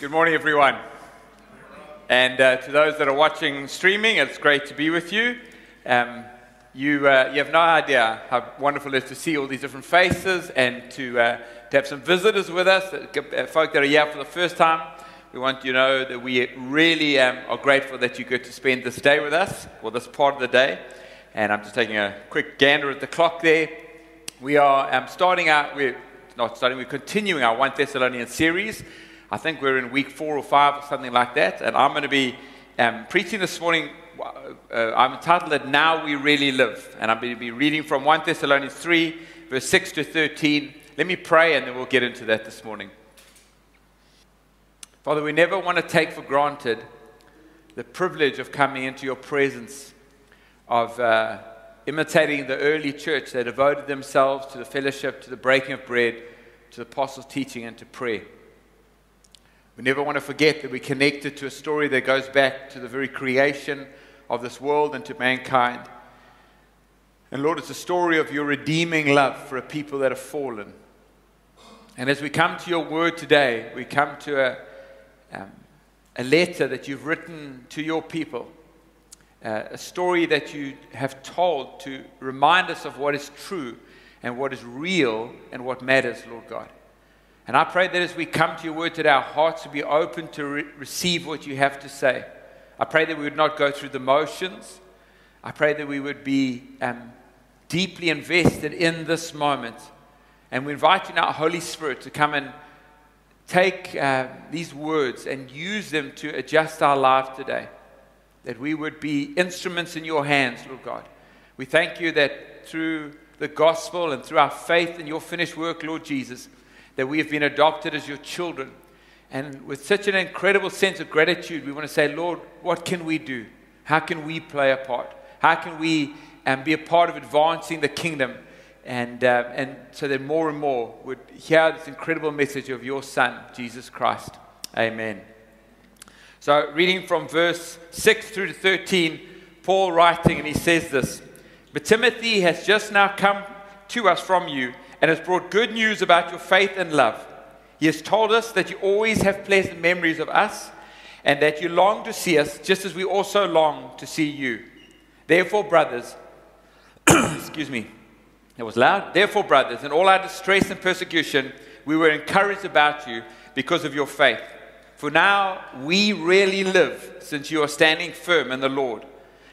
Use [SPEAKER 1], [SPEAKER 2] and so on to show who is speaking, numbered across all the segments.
[SPEAKER 1] Good morning, everyone. And uh, to those that are watching streaming, it's great to be with you. Um, you, uh, you have no idea how wonderful it is to see all these different faces and to, uh, to have some visitors with us, uh, folk that are here for the first time. We want you to know that we really um, are grateful that you get to spend this day with us, or this part of the day. And I'm just taking a quick gander at the clock there. We are um, starting out, we're not starting, we're continuing our 1 Thessalonians series. I think we're in week four or five or something like that. And I'm going to be um, preaching this morning. Uh, I'm entitled that Now We Really Live. And I'm going to be reading from 1 Thessalonians 3, verse 6 to 13. Let me pray and then we'll get into that this morning. Father, we never want to take for granted the privilege of coming into your presence, of uh, imitating the early church that devoted themselves to the fellowship, to the breaking of bread, to the apostles' teaching, and to prayer. We never want to forget that we're connected to a story that goes back to the very creation of this world and to mankind. And Lord, it's a story of your redeeming love for a people that have fallen. And as we come to your word today, we come to a, um, a letter that you've written to your people, uh, a story that you have told to remind us of what is true and what is real and what matters, Lord God. And I pray that as we come to your word today, our hearts will be open to re- receive what you have to say. I pray that we would not go through the motions. I pray that we would be um, deeply invested in this moment. And we invite you now, Holy Spirit, to come and take uh, these words and use them to adjust our life today. That we would be instruments in your hands, Lord God. We thank you that through the gospel and through our faith in your finished work, Lord Jesus, that we have been adopted as your children. And with such an incredible sense of gratitude, we want to say, Lord, what can we do? How can we play a part? How can we um, be a part of advancing the kingdom? And, uh, and so that more and more would hear this incredible message of your Son, Jesus Christ. Amen. So, reading from verse 6 through to 13, Paul writing, and he says this But Timothy has just now come to us from you and has brought good news about your faith and love. He has told us that you always have pleasant memories of us and that you long to see us just as we also long to see you. Therefore, brothers, excuse me, it was loud. Therefore, brothers, in all our distress and persecution, we were encouraged about you because of your faith. For now we really live since you are standing firm in the Lord.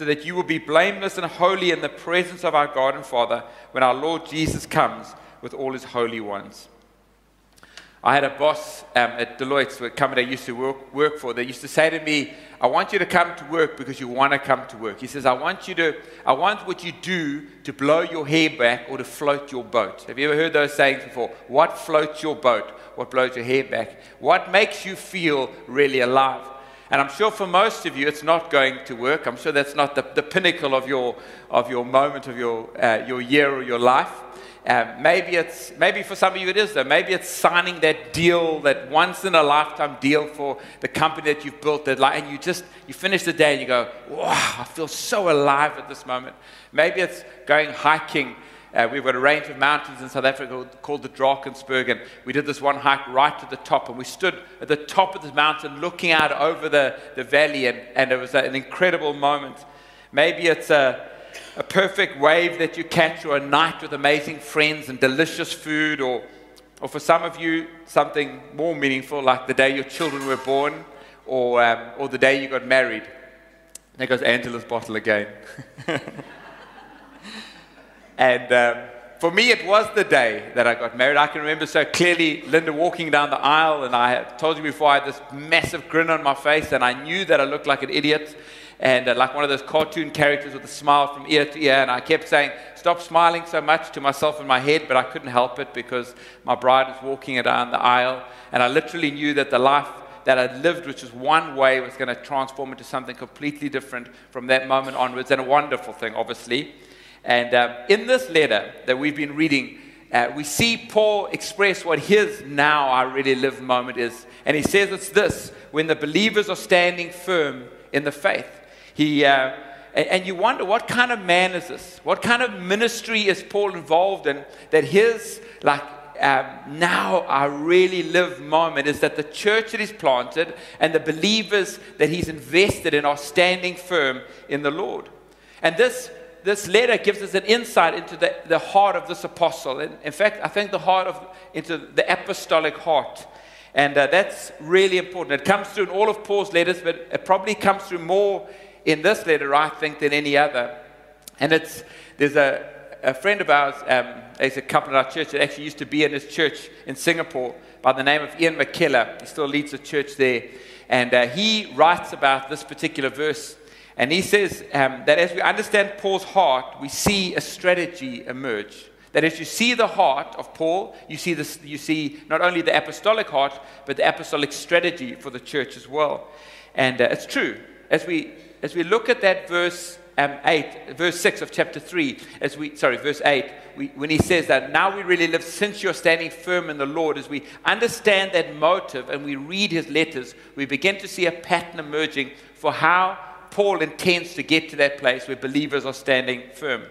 [SPEAKER 1] so that you will be blameless and holy in the presence of our God and Father when our Lord Jesus comes with all his holy ones. I had a boss um, at Deloitte, company I used to work, work for, that used to say to me, I want you to come to work because you want to come to work. He says, I want you to, I want what you do to blow your hair back or to float your boat. Have you ever heard those sayings before? What floats your boat? What blows your hair back? What makes you feel really alive? And I'm sure for most of you, it's not going to work. I'm sure that's not the, the pinnacle of your, of your moment, of your, uh, your year or your life. Um, maybe it's maybe for some of you it is though. Maybe it's signing that deal, that once in a lifetime deal for the company that you've built. That like, and you just you finish the day and you go, wow, I feel so alive at this moment. Maybe it's going hiking uh, we've got a range of mountains in South Africa called the Drakensberg, and we did this one hike right to the top, and we stood at the top of the mountain looking out over the, the valley, and, and it was an incredible moment. Maybe it's a, a perfect wave that you catch, or a night with amazing friends and delicious food, or, or for some of you, something more meaningful, like the day your children were born, or, um, or the day you got married. There goes Angela's bottle again. And um, for me, it was the day that I got married. I can remember so clearly Linda walking down the aisle, and I had told you before I had this massive grin on my face, and I knew that I looked like an idiot and uh, like one of those cartoon characters with a smile from ear to ear. And I kept saying, Stop smiling so much to myself in my head, but I couldn't help it because my bride was walking down the aisle, and I literally knew that the life that I'd lived, which was one way, was going to transform into something completely different from that moment onwards, and a wonderful thing, obviously. And um, in this letter that we've been reading, uh, we see Paul express what his now I really live moment is. And he says it's this when the believers are standing firm in the faith. He, uh, and you wonder what kind of man is this? What kind of ministry is Paul involved in that his, like, um, now I really live moment is that the church that he's planted and the believers that he's invested in are standing firm in the Lord. And this, this letter gives us an insight into the, the heart of this apostle. And in fact, I think the heart of, into the apostolic heart. And uh, that's really important. It comes through in all of Paul's letters, but it probably comes through more in this letter, I think, than any other. And it's, there's a, a friend of ours, um, there's a couple in our church that actually used to be in his church in Singapore by the name of Ian McKellar. He still leads a church there. And uh, he writes about this particular verse. And he says um, that as we understand Paul's heart, we see a strategy emerge. That as you see the heart of Paul, you see, this, you see not only the apostolic heart, but the apostolic strategy for the church as well. And uh, it's true. As we, as we look at that verse um, 8, verse 6 of chapter 3, as we, sorry, verse 8, we, when he says that now we really live since you're standing firm in the Lord, as we understand that motive and we read his letters, we begin to see a pattern emerging for how Paul intends to get to that place where believers are standing firm.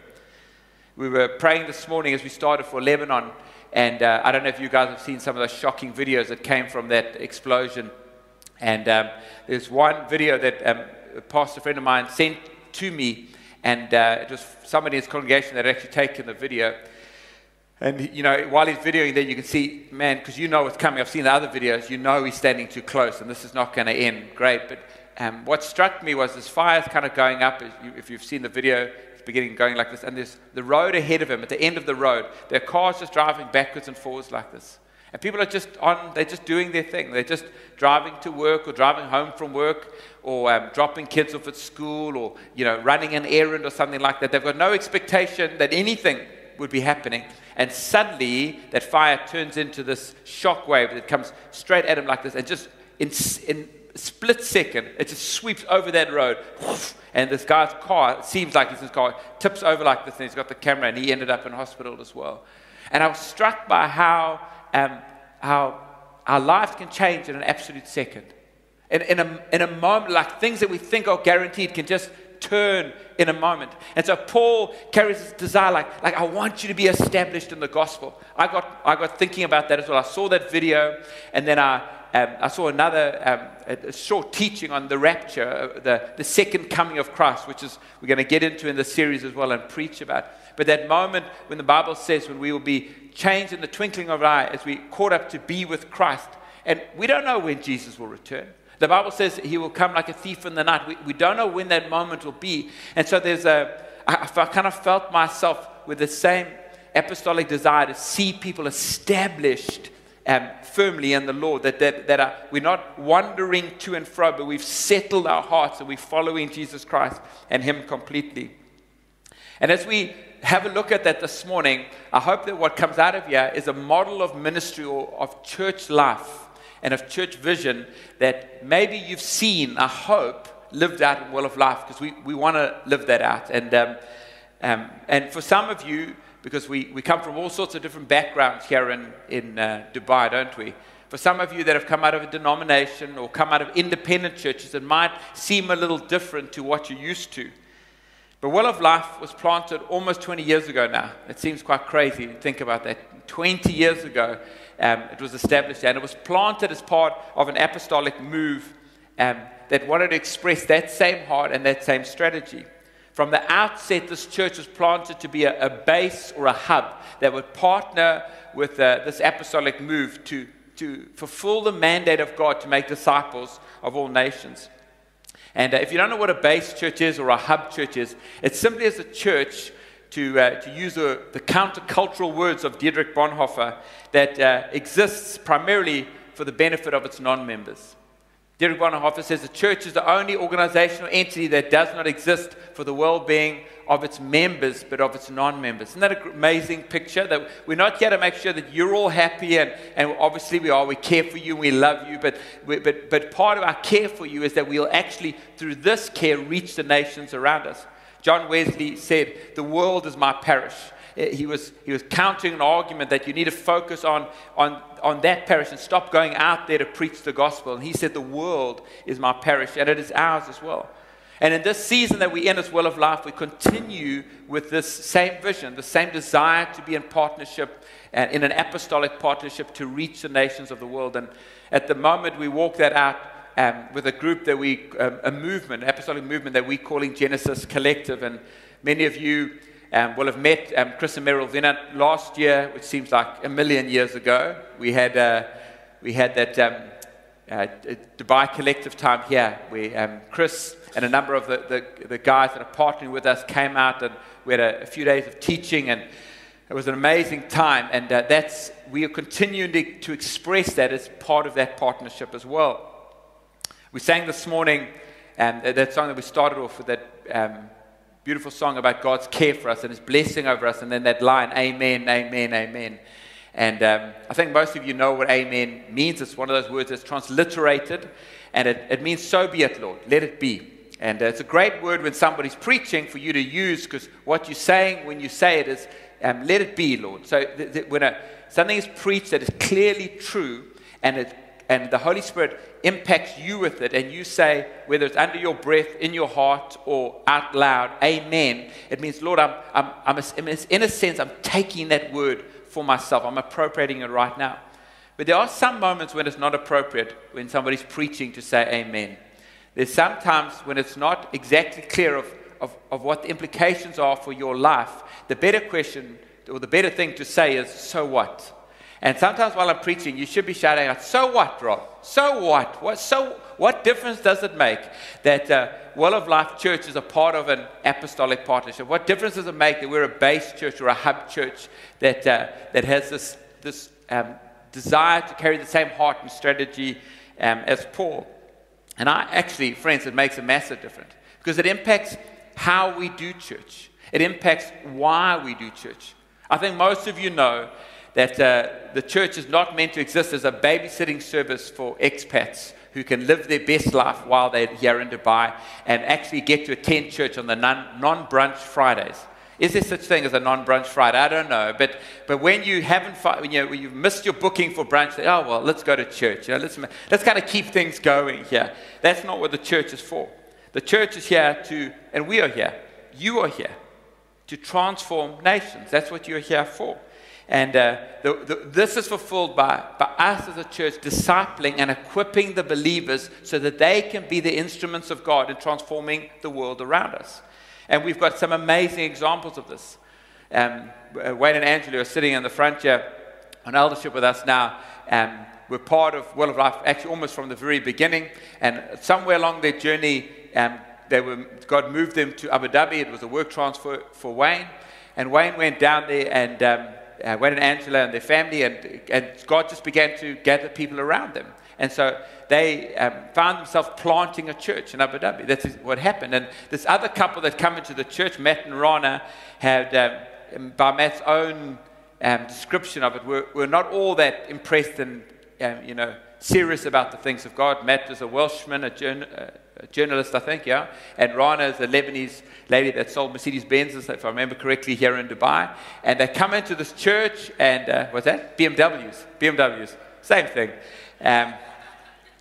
[SPEAKER 1] We were praying this morning as we started for Lebanon, and uh, I don't know if you guys have seen some of those shocking videos that came from that explosion. And um, there's one video that um, a pastor friend of mine sent to me, and uh, it was somebody in his congregation that had actually taken the video. And, you know, while he's videoing there, you can see, man, because you know what's coming. I've seen the other videos, you know he's standing too close, and this is not going to end great. But um, what struck me was this fire's kind of going up. If you've seen the video, it's beginning going like this, and there's the road ahead of him. At the end of the road, there are cars just driving backwards and forwards like this. And people are just on, they're just doing their thing. They're just driving to work or driving home from work or um, dropping kids off at school or, you know, running an errand or something like that. They've got no expectation that anything would be happening. And suddenly that fire turns into this shock wave that comes straight at him like this and just in, in split second, it just sweeps over that road. And this guy's car, it seems like his car, tips over like this and he's got the camera and he ended up in hospital as well. And I was struck by how um, how our lives can change in an absolute second. In, in, a, in a moment, like things that we think are guaranteed can just turn in a moment. And so Paul carries this desire, like, like I want you to be established in the gospel. I got, I got thinking about that as well. I saw that video, and then I, um, I saw another um, a, a short teaching on the rapture, uh, the, the second coming of Christ, which is we're going to get into in the series as well and preach about. But that moment when the Bible says when we will be changed in the twinkling of an eye as we caught up to be with Christ, and we don't know when Jesus will return. The Bible says he will come like a thief in the night. We, we don't know when that moment will be. And so there's a, I, I kind of felt myself with the same apostolic desire to see people established um, firmly in the Lord, that, that, that are, we're not wandering to and fro, but we've settled our hearts and we're following Jesus Christ and Him completely. And as we have a look at that this morning, I hope that what comes out of here is a model of ministry or of church life and of church vision that maybe you've seen, I hope, lived out in Well of Life, because we, we want to live that out. And, um, um, and for some of you, because we, we come from all sorts of different backgrounds here in, in uh, Dubai, don't we? For some of you that have come out of a denomination or come out of independent churches, it might seem a little different to what you're used to. But Well of Life was planted almost 20 years ago now. It seems quite crazy to think about that. 20 years ago, um, it was established, and it was planted as part of an apostolic move um, that wanted to express that same heart and that same strategy. From the outset, this church was planted to be a, a base or a hub that would partner with uh, this apostolic move to, to fulfill the mandate of God to make disciples of all nations. And uh, if you don't know what a base church is or a hub church is, it's simply as a church, to, uh, to use the, the countercultural words of Dietrich Bonhoeffer, that uh, exists primarily for the benefit of its non members. Dietrich Bonhoeffer says the church is the only organizational entity that does not exist for the well being of its members, but of its non members. Isn't that an amazing picture? That we're not here to make sure that you're all happy, and, and obviously we are. We care for you, we love you, but, but, but part of our care for you is that we'll actually, through this care, reach the nations around us. John Wesley said, The world is my parish. He was, he was countering an argument that you need to focus on, on, on that parish and stop going out there to preach the gospel. And he said, The world is my parish, and it is ours as well. And in this season that we end as well of life, we continue with this same vision, the same desire to be in partnership and in an apostolic partnership to reach the nations of the world. And at the moment, we walk that out um, with a group that we, um, a movement, apostolic movement that we're calling Genesis Collective. And many of you um, will have met um, Chris and Meryl Vinnert last year, which seems like a million years ago. We had, uh, we had that um, uh, Dubai collective time here where um, Chris and a number of the, the, the, guys that are partnering with us came out and we had a, a few days of teaching and it was an amazing time. And uh, that's, we are continuing to, to express that as part of that partnership as well. We sang this morning um, that song that we started off with that um, beautiful song about God's care for us and His blessing over us, and then that line, Amen, Amen, Amen. And um, I think most of you know what Amen means. It's one of those words that's transliterated, and it, it means, So be it, Lord, let it be. And uh, it's a great word when somebody's preaching for you to use because what you're saying when you say it is, um, Let it be, Lord. So th- th- when a, something is preached that is clearly true and it and the Holy Spirit impacts you with it, and you say, whether it's under your breath, in your heart, or out loud, Amen, it means, Lord, I'm, I'm, I'm a, in a sense, I'm taking that word for myself. I'm appropriating it right now. But there are some moments when it's not appropriate when somebody's preaching to say Amen. There's sometimes when it's not exactly clear of, of, of what the implications are for your life. The better question, or the better thing to say is, So what? And sometimes while I'm preaching, you should be shouting out, So what, Rob? So what? what so what difference does it make that uh, Well of Life Church is a part of an apostolic partnership? What difference does it make that we're a base church or a hub church that, uh, that has this, this um, desire to carry the same heart and strategy um, as Paul? And I actually, friends, it makes a massive difference because it impacts how we do church, it impacts why we do church. I think most of you know that uh, the church is not meant to exist as a babysitting service for expats who can live their best life while they're here in Dubai and actually get to attend church on the non brunch Fridays. Is there such thing as a non-brunch Friday? I don't know, but but when you haven't, when, you, when you've missed your booking for brunch, they, oh well, let's go to church. You know, let's let's kind of keep things going here. That's not what the church is for. The church is here to, and we are here. You are here to transform nations. That's what you're here for. And uh, the, the, this is fulfilled by, by us as a church discipling and equipping the believers so that they can be the instruments of God in transforming the world around us. And we've got some amazing examples of this. Um, uh, Wayne and Angela are sitting in the front here on eldership with us now. Um, we're part of Well of Life, actually almost from the very beginning. And somewhere along their journey, um, they were, God moved them to Abu Dhabi. It was a work transfer for Wayne. And Wayne went down there and um, uh, Wayne and Angela and their family, and, and God just began to gather people around them. And so they um, found themselves planting a church in Abu Dhabi. That's what happened. And this other couple that come into the church, Matt and Rana, had, um, by Matt's own um, description of it, were, were not all that impressed and, um, you know, serious about the things of God. Matt is a Welshman, a, journal, journalist, I think, yeah. And Rana is a Lebanese lady that sold Mercedes Benzes, if I remember correctly, here in Dubai. And they come into this church, and uh, what's that? BMWs. BMWs. Same thing. Um,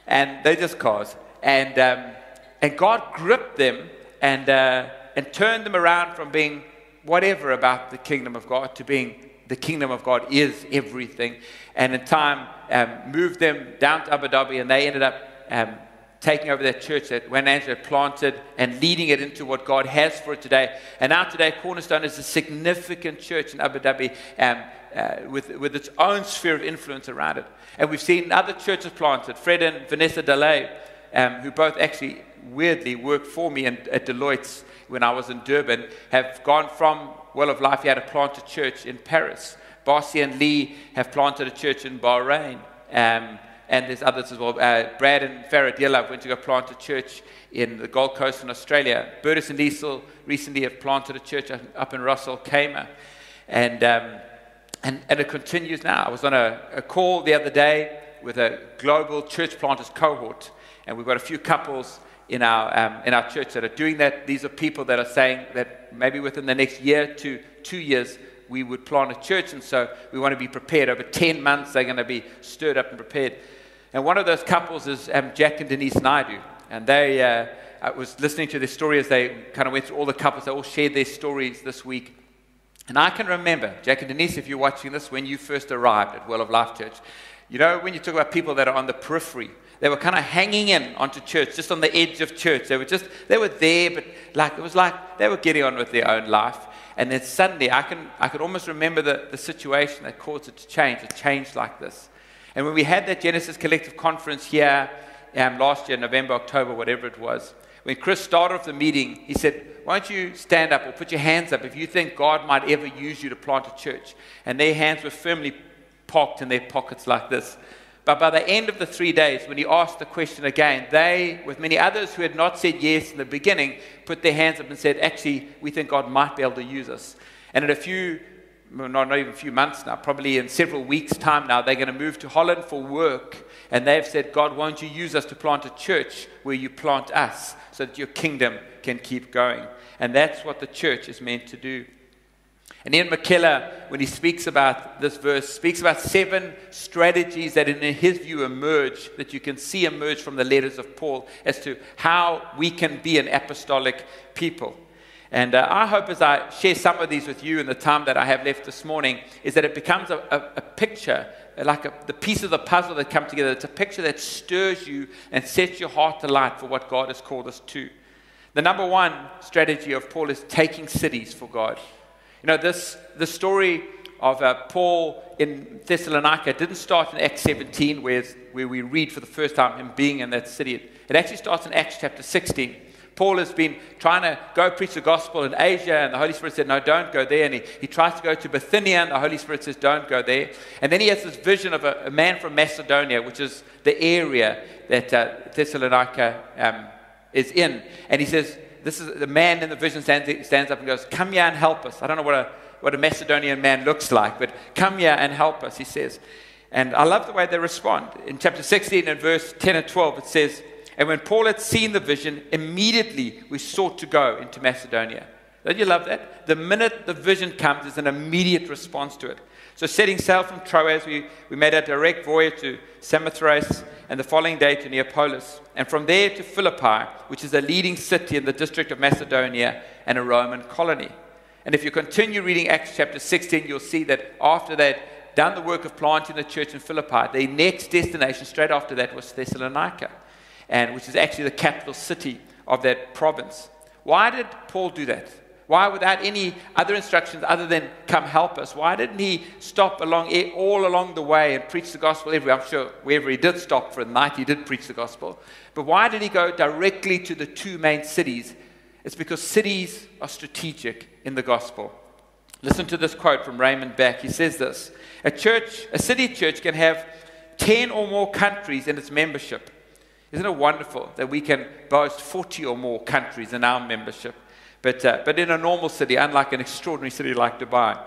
[SPEAKER 1] and they're just cars. And, um, and God gripped them and, uh, and turned them around from being whatever about the kingdom of God to being the kingdom of God is everything. And in time, um, moved them down to Abu Dhabi, and they ended up um, taking over that church that when Angela planted and leading it into what God has for it today. And now today, Cornerstone is a significant church in Abu Dhabi um, uh, with, with its own sphere of influence around it. And we've seen other churches planted. Fred and Vanessa Delay, um, who both actually weirdly worked for me in, at Deloitte's when I was in Durban, have gone from Well of Life to plant a church in Paris. Barcy and Lee have planted a church in Bahrain. Um, and there's others as well. Uh, Brad and Farah Dearlove went to go plant a church in the Gold Coast in Australia. Burtis and Liesel recently have planted a church up in Ras Al Khaimah. And, um, and, and it continues now. I was on a, a call the other day with a global church planters cohort, and we've got a few couples in our, um, in our church that are doing that. These are people that are saying that maybe within the next year to two years, we would plant a church, and so we want to be prepared. Over 10 months, they're going to be stirred up and prepared. And one of those couples is um, Jack and Denise Naidu. And they, uh, I was listening to their story as they kind of went through all the couples. They all shared their stories this week. And I can remember, Jack and Denise, if you're watching this, when you first arrived at Well of Life Church. You know, when you talk about people that are on the periphery, they were kind of hanging in onto church, just on the edge of church. They were just, they were there, but like, it was like they were getting on with their own life. And then suddenly, I can, I could almost remember the, the situation that caused it to change. It changed like this. And when we had that Genesis Collective Conference here um, last year, November, October, whatever it was, when Chris started off the meeting, he said, Why don't you stand up or put your hands up if you think God might ever use you to plant a church? And their hands were firmly parked in their pockets like this. But by the end of the three days, when he asked the question again, they, with many others who had not said yes in the beginning, put their hands up and said, Actually, we think God might be able to use us. And in a few, not, not even a few months now, probably in several weeks' time now, they're going to move to Holland for work. And they've said, God, won't you use us to plant a church where you plant us so that your kingdom can keep going? And that's what the church is meant to do. And Ian McKellar, when he speaks about this verse, speaks about seven strategies that, in his view, emerge, that you can see emerge from the letters of Paul as to how we can be an apostolic people. And uh, I hope as I share some of these with you in the time that I have left this morning, is that it becomes a, a, a picture, like a, the piece of the puzzle that come together. It's a picture that stirs you and sets your heart alight for what God has called us to. The number one strategy of Paul is taking cities for God. You know, this, the story of uh, Paul in Thessalonica didn't start in Acts 17, where, where we read for the first time him being in that city. It actually starts in Acts chapter 16. Paul has been trying to go preach the gospel in Asia, and the Holy Spirit said, No, don't go there. And he, he tries to go to Bithynia, and the Holy Spirit says, Don't go there. And then he has this vision of a, a man from Macedonia, which is the area that uh, Thessalonica um, is in. And he says, this is the man in the vision stands, stands up and goes, Come here and help us. I don't know what a, what a Macedonian man looks like, but come here and help us, he says. And I love the way they respond. In chapter 16 and verse 10 and 12, it says, And when Paul had seen the vision, immediately we sought to go into Macedonia. Don't you love that? The minute the vision comes, there's an immediate response to it. So, setting sail from Troas, we, we made a direct voyage to Samothrace and the following day to Neapolis, and from there to Philippi, which is a leading city in the district of Macedonia and a Roman colony. And if you continue reading Acts chapter 16, you'll see that after they'd done the work of planting the church in Philippi, their next destination straight after that was Thessalonica, and which is actually the capital city of that province. Why did Paul do that? Why, without any other instructions other than come help us, why didn't he stop along all along the way and preach the gospel everywhere? I'm sure wherever he did stop for a night, he did preach the gospel. But why did he go directly to the two main cities? It's because cities are strategic in the gospel. Listen to this quote from Raymond Bakke. He says this A church, a city church can have 10 or more countries in its membership. Isn't it wonderful that we can boast 40 or more countries in our membership? But, uh, but in a normal city, unlike an extraordinary city like Dubai,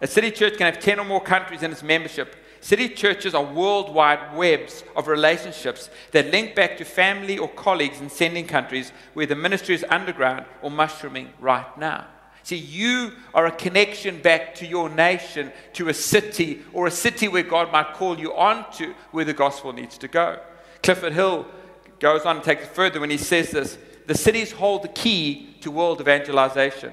[SPEAKER 1] a city church can have 10 or more countries in its membership. City churches are worldwide webs of relationships that link back to family or colleagues in sending countries where the ministry is underground or mushrooming right now. See, you are a connection back to your nation, to a city, or a city where God might call you on to where the gospel needs to go. Clifford Hill goes on to take it further when he says this the cities hold the key to world evangelization.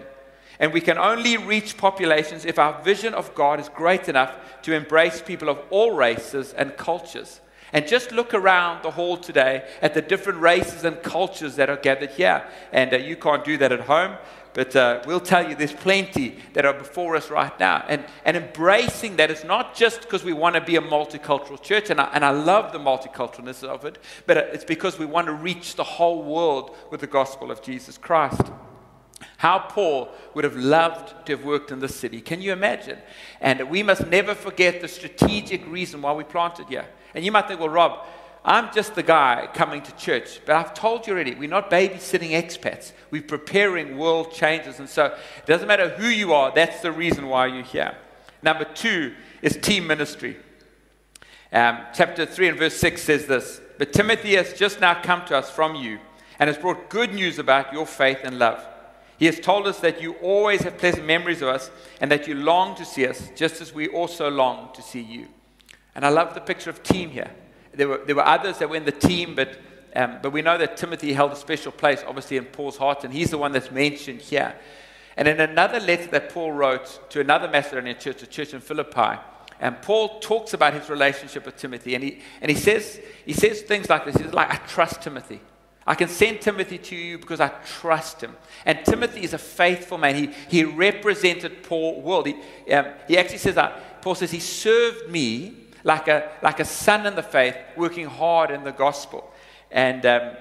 [SPEAKER 1] And we can only reach populations if our vision of God is great enough to embrace people of all races and cultures. And just look around the hall today at the different races and cultures that are gathered here. And uh, you can't do that at home, but uh, we'll tell you there's plenty that are before us right now. And, and embracing that is not just because we want to be a multicultural church, and I, and I love the multiculturalness of it, but it's because we want to reach the whole world with the gospel of Jesus Christ. How Paul would have loved to have worked in this city. Can you imagine? And we must never forget the strategic reason why we planted here. And you might think, well, Rob, I'm just the guy coming to church. But I've told you already, we're not babysitting expats. We're preparing world changes. And so it doesn't matter who you are, that's the reason why you're here. Number two is team ministry. Um, chapter 3 and verse 6 says this But Timothy has just now come to us from you and has brought good news about your faith and love. He has told us that you always have pleasant memories of us and that you long to see us, just as we also long to see you. And I love the picture of team here. There were, there were others that were in the team, but, um, but we know that Timothy held a special place, obviously, in Paul's heart, and he's the one that's mentioned here. And in another letter that Paul wrote to another Macedonian church, a church in Philippi, and um, Paul talks about his relationship with Timothy, and he, and he, says, he says things like this. He's like, I trust Timothy. I can send Timothy to you because I trust him. And Timothy is a faithful man. He, he represented Paul well. He, um, he actually says, that, Paul says, he served me like a, like a son in the faith, working hard in the gospel. And um,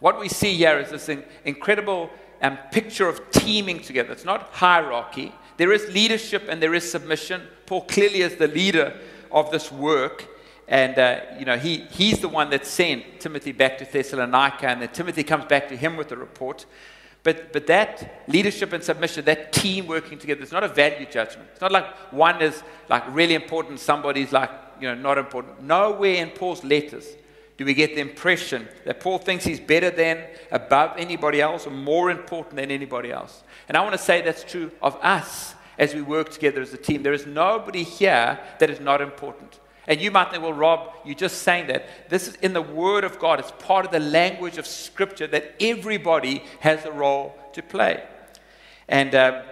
[SPEAKER 1] what we see here is this in, incredible um, picture of teaming together. It's not hierarchy. There is leadership and there is submission. Paul clearly is the leader of this work. And, uh, you know, he, he's the one that sent Timothy back to Thessalonica, and then Timothy comes back to him with the report. But, but that leadership and submission, that team working together, it's not a value judgment. It's not like one is like really important, somebody's like, you know, not important. Nowhere in Paul's letters do we get the impression that Paul thinks he's better than, above anybody else, or more important than anybody else. And I want to say that's true of us as we work together as a team. There is nobody here that is not important. And you might think, well, Rob, you're just saying that. This is in the Word of God. It's part of the language of Scripture that everybody has a role to play. And, um,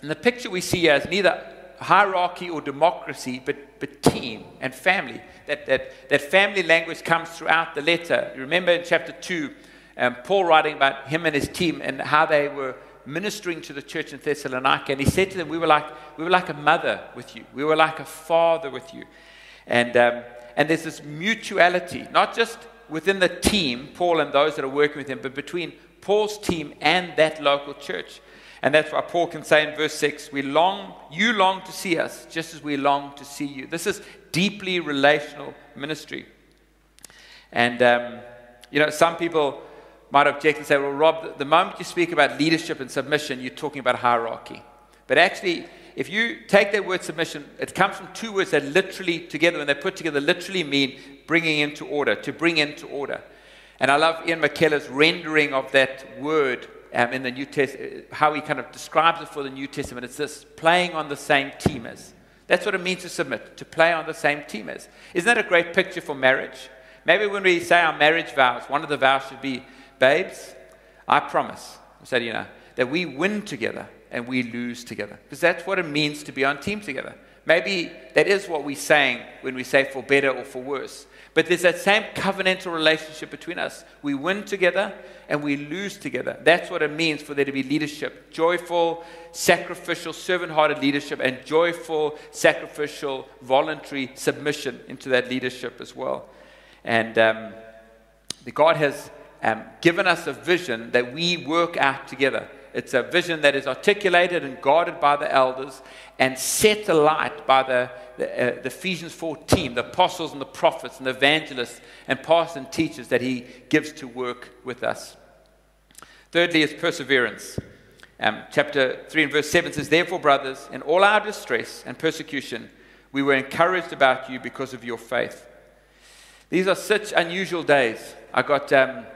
[SPEAKER 1] the picture we see here is neither hierarchy or democracy, but, but team and family. That, that, that family language comes throughout the letter. You remember in chapter 2, um, Paul writing about him and his team and how they were ministering to the church in Thessalonica. And he said to them, We were like, we were like a mother with you, we were like a father with you. And, um, and there's this mutuality, not just within the team, Paul and those that are working with him, but between Paul's team and that local church. And that's why Paul can say in verse 6, we long, you long to see us just as we long to see you. This is deeply relational ministry. And, um, you know, some people might object and say, well, Rob, the moment you speak about leadership and submission, you're talking about hierarchy. But actually, if you take that word submission, it comes from two words that literally together, when they put together, literally mean bringing into order, to bring into order. And I love Ian McKellar's rendering of that word um, in the New Testament, how he kind of describes it for the New Testament. It's this playing on the same team as. That's what it means to submit, to play on the same team as. Isn't that a great picture for marriage? Maybe when we say our marriage vows, one of the vows should be, babes, I promise, said, you know, that we win together and we lose together. Because that's what it means to be on team together. Maybe that is what we're saying when we say for better or for worse. But there's that same covenantal relationship between us. We win together and we lose together. That's what it means for there to be leadership joyful, sacrificial, servant hearted leadership, and joyful, sacrificial, voluntary submission into that leadership as well. And um, God has um, given us a vision that we work out together. It's a vision that is articulated and guarded by the elders and set alight by the, the, uh, the, Ephesians 4 team, the apostles and the prophets and the evangelists and pastors and teachers that he gives to work with us. Thirdly, is perseverance. Um, chapter 3 and verse 7 says, Therefore, brothers, in all our distress and persecution, we were encouraged about you because of your faith. These are such unusual days. I got, um,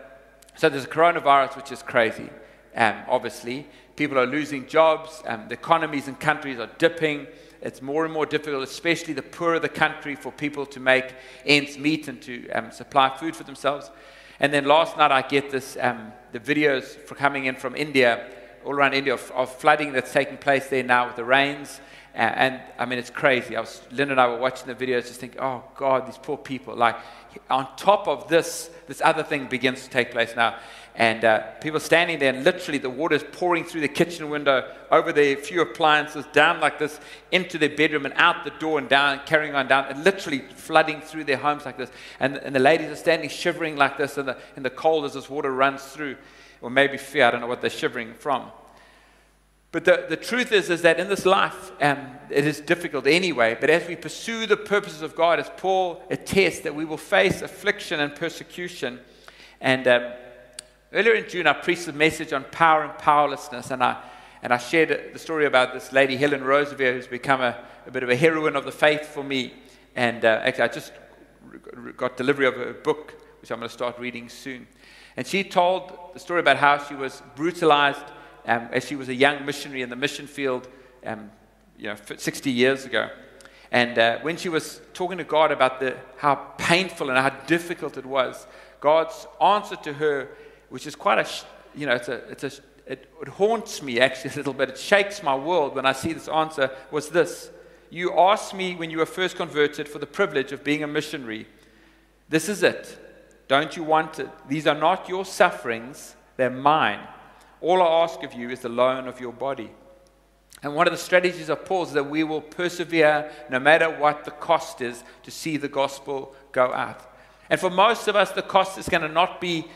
[SPEAKER 1] so there's a coronavirus, which is crazy um, obviously. People are losing jobs, um, the economies in countries are dipping. It's more and more difficult, especially the poorer the country, for people to make ends meet and to um, supply food for themselves. And then last night, I get this um, the videos for coming in from India, all around India, of, of flooding that's taking place there now with the rains. Uh, and I mean, it's crazy. I was, Lynn and I were watching the videos, just thinking, oh God, these poor people. Like, on top of this, this other thing begins to take place now. And uh, people standing there, and literally the water is pouring through the kitchen window, over their few appliances, down like this, into their bedroom, and out the door, and down, carrying on down, and literally flooding through their homes like this. And, and the ladies are standing shivering like this in the, in the cold as this water runs through, or maybe fear, I don't know what they're shivering from. But the, the truth is, is that in this life, um, it is difficult anyway. But as we pursue the purposes of God, as Paul attests, that we will face affliction and persecution. And um, earlier in June, I preached a message on power and powerlessness. And I, and I shared the story about this lady, Helen Roseveare, who's become a, a bit of a heroine of the faith for me. And uh, actually, I just got delivery of a book, which I'm going to start reading soon. And she told the story about how she was brutalized um, as she was a young missionary in the mission field, um, you know, 60 years ago. And uh, when she was talking to God about the, how painful and how difficult it was, God's answer to her, which is quite a, you know, it's a, it's a, it, it haunts me actually a little bit. It shakes my world when I see this answer, was this. You asked me when you were first converted for the privilege of being a missionary. This is it. Don't you want it? These are not your sufferings, they're mine. All I ask of you is the loan of your body. And one of the strategies of Paul is that we will persevere no matter what the cost is to see the gospel go out. And for most of us, the cost is going to not be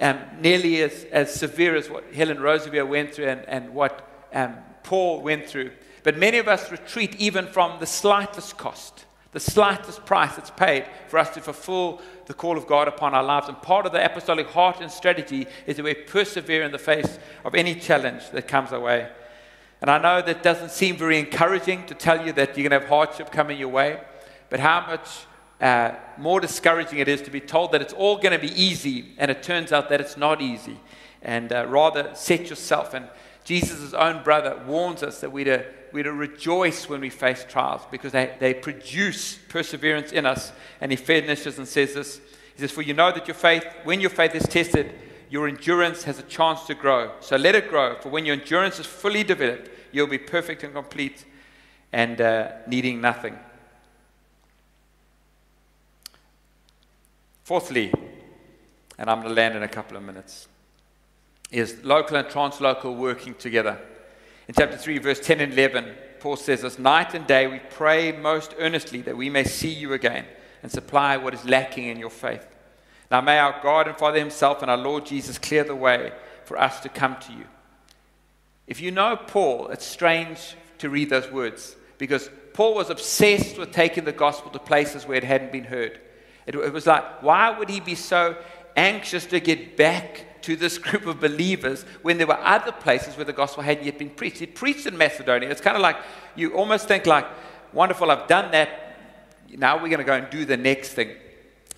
[SPEAKER 1] um, nearly as, as severe as what Helen Roseveare went through and, and what um, Paul went through. But many of us retreat even from the slightest cost, the slightest price that's paid for us to fulfill the call of God upon our lives. And part of the apostolic heart and strategy is that we persevere in the face of any challenge that comes our way. And I know that doesn't seem very encouraging to tell you that you're going to have hardship coming your way, but how much uh, more discouraging it is to be told that it's all going to be easy, and it turns out that it's not easy. And uh, rather set yourself. And Jesus' own brother warns us that we're to, we're to rejoice when we face trials because they, they produce perseverance in us. And he finishes and says this He says, For you know that your faith, when your faith is tested, your endurance has a chance to grow. So let it grow, for when your endurance is fully developed, you'll be perfect and complete and uh, needing nothing. Fourthly, and I'm going to land in a couple of minutes, is local and translocal working together. In chapter 3, verse 10 and 11, Paul says this Night and day we pray most earnestly that we may see you again and supply what is lacking in your faith. Now may our God and Father Himself and our Lord Jesus clear the way for us to come to you. If you know Paul, it's strange to read those words because Paul was obsessed with taking the gospel to places where it hadn't been heard. It, it was like, why would he be so anxious to get back to this group of believers when there were other places where the gospel hadn't yet been preached? He preached in Macedonia. It's kind of like you almost think like, wonderful, I've done that. Now we're going to go and do the next thing.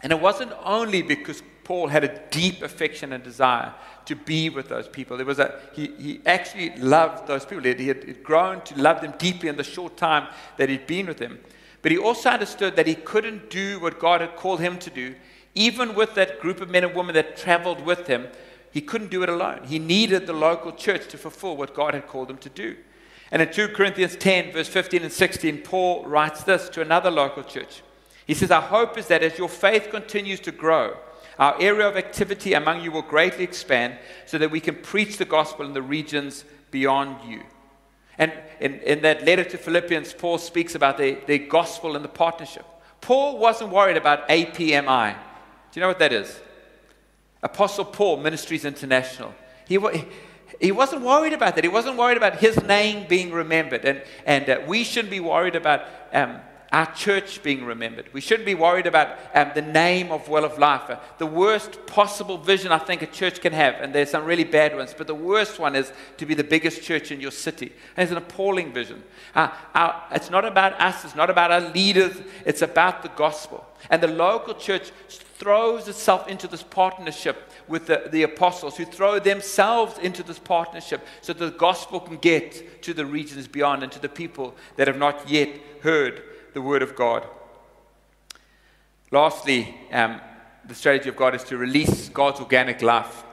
[SPEAKER 1] And it wasn't only because Paul had a deep affection and desire to be with those people. There was a, he, he actually loved those people. He had, he had grown to love them deeply in the short time that he'd been with them. But he also understood that he couldn't do what God had called him to do, even with that group of men and women that traveled with him. He couldn't do it alone. He needed the local church to fulfill what God had called him to do. And in 2 Corinthians 10, verse 15 and 16, Paul writes this to another local church. He says, Our hope is that as your faith continues to grow, our area of activity among you will greatly expand so that we can preach the gospel in the regions beyond you. And in, in that letter to Philippians, Paul speaks about the, the gospel and the partnership. Paul wasn't worried about APMI. Do you know what that is? Apostle Paul, Ministries International. He, he wasn't worried about that. He wasn't worried about his name being remembered. And, and uh, we shouldn't be worried about um, our church being remembered. We shouldn't be worried about um, the name of Well of Life. Uh, the worst possible vision I think a church can have, and there's some really bad ones, but the worst one is to be the biggest church in your city. And it's an appalling vision. Uh, our, it's not about us, it's not about our leaders, it's about the gospel. And the local church throws itself into this partnership with the, the apostles, who throw themselves into this partnership so the gospel can get to the regions beyond and to the people that have not yet heard the Word of God. Lastly, um, the strategy of God is to release God's organic life.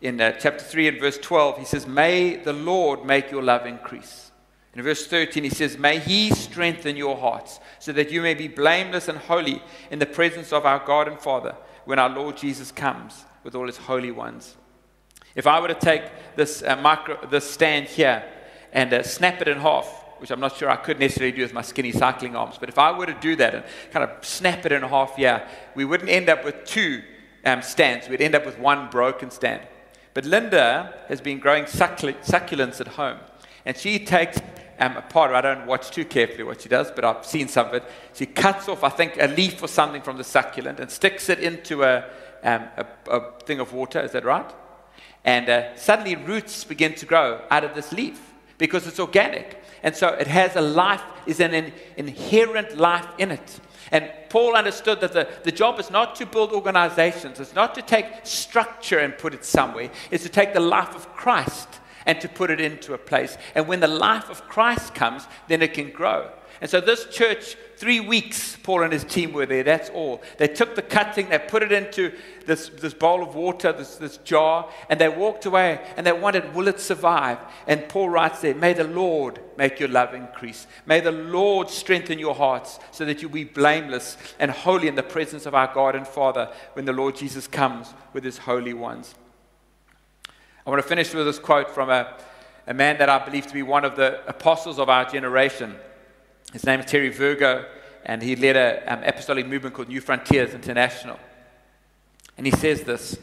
[SPEAKER 1] In uh, chapter 3 and verse 12, he says, May the Lord make your love increase. In verse 13, he says, May he strengthen your hearts so that you may be blameless and holy in the presence of our God and Father when our Lord Jesus comes with all his holy ones. If I were to take this, uh, micro, this stand here and uh, snap it in half, which I'm not sure I could necessarily do with my skinny cycling arms. But if I were to do that and kind of snap it in half, yeah, we wouldn't end up with two um, stands. We'd end up with one broken stand. But Linda has been growing succulents at home. And she takes um, a pot, I don't watch too carefully what she does, but I've seen some of it. She cuts off, I think, a leaf or something from the succulent and sticks it into a, um, a, a thing of water. Is that right? And uh, suddenly roots begin to grow out of this leaf because it's organic. And so it has a life, is an in, inherent life in it. And Paul understood that the, the job is not to build organizations, it's not to take structure and put it somewhere, it's to take the life of Christ and to put it into a place. And when the life of Christ comes, then it can grow. And so this church, three weeks, Paul and his team were there. That's all. They took the cutting, they put it into this, this bowl of water, this, this jar, and they walked away and they wondered, will it survive? And Paul writes there, May the Lord make your love increase. May the Lord strengthen your hearts so that you'll be blameless and holy in the presence of our God and Father when the Lord Jesus comes with his holy ones. I want to finish with this quote from a, a man that I believe to be one of the apostles of our generation. His name is Terry Virgo, and he led an um, apostolic movement called New Frontiers International. And he says this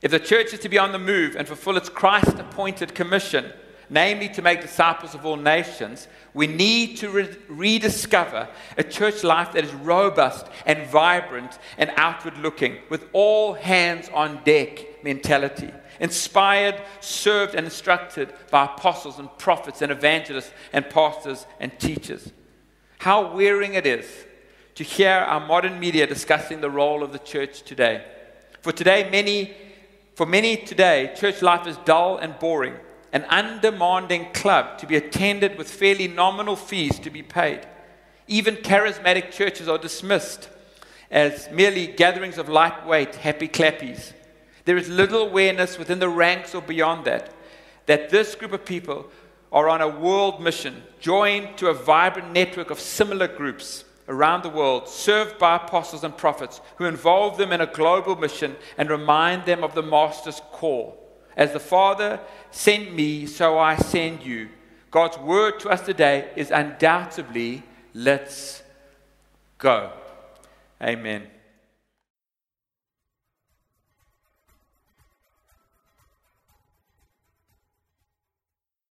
[SPEAKER 1] If the church is to be on the move and fulfill its Christ appointed commission, namely to make disciples of all nations, we need to re- rediscover a church life that is robust and vibrant and outward looking, with all hands on deck mentality inspired, served, and instructed by apostles and prophets and evangelists and pastors and teachers. How wearing it is to hear our modern media discussing the role of the church today. For today, many, for many today, church life is dull and boring, an undemanding club to be attended with fairly nominal fees to be paid. Even charismatic churches are dismissed as merely gatherings of lightweight, happy clappies there is little awareness within the ranks or beyond that that this group of people are on a world mission, joined to a vibrant network of similar groups around the world, served by apostles and prophets who involve them in a global mission and remind them of the Master's call. As the Father sent me, so I send you. God's word to us today is undoubtedly let's go. Amen.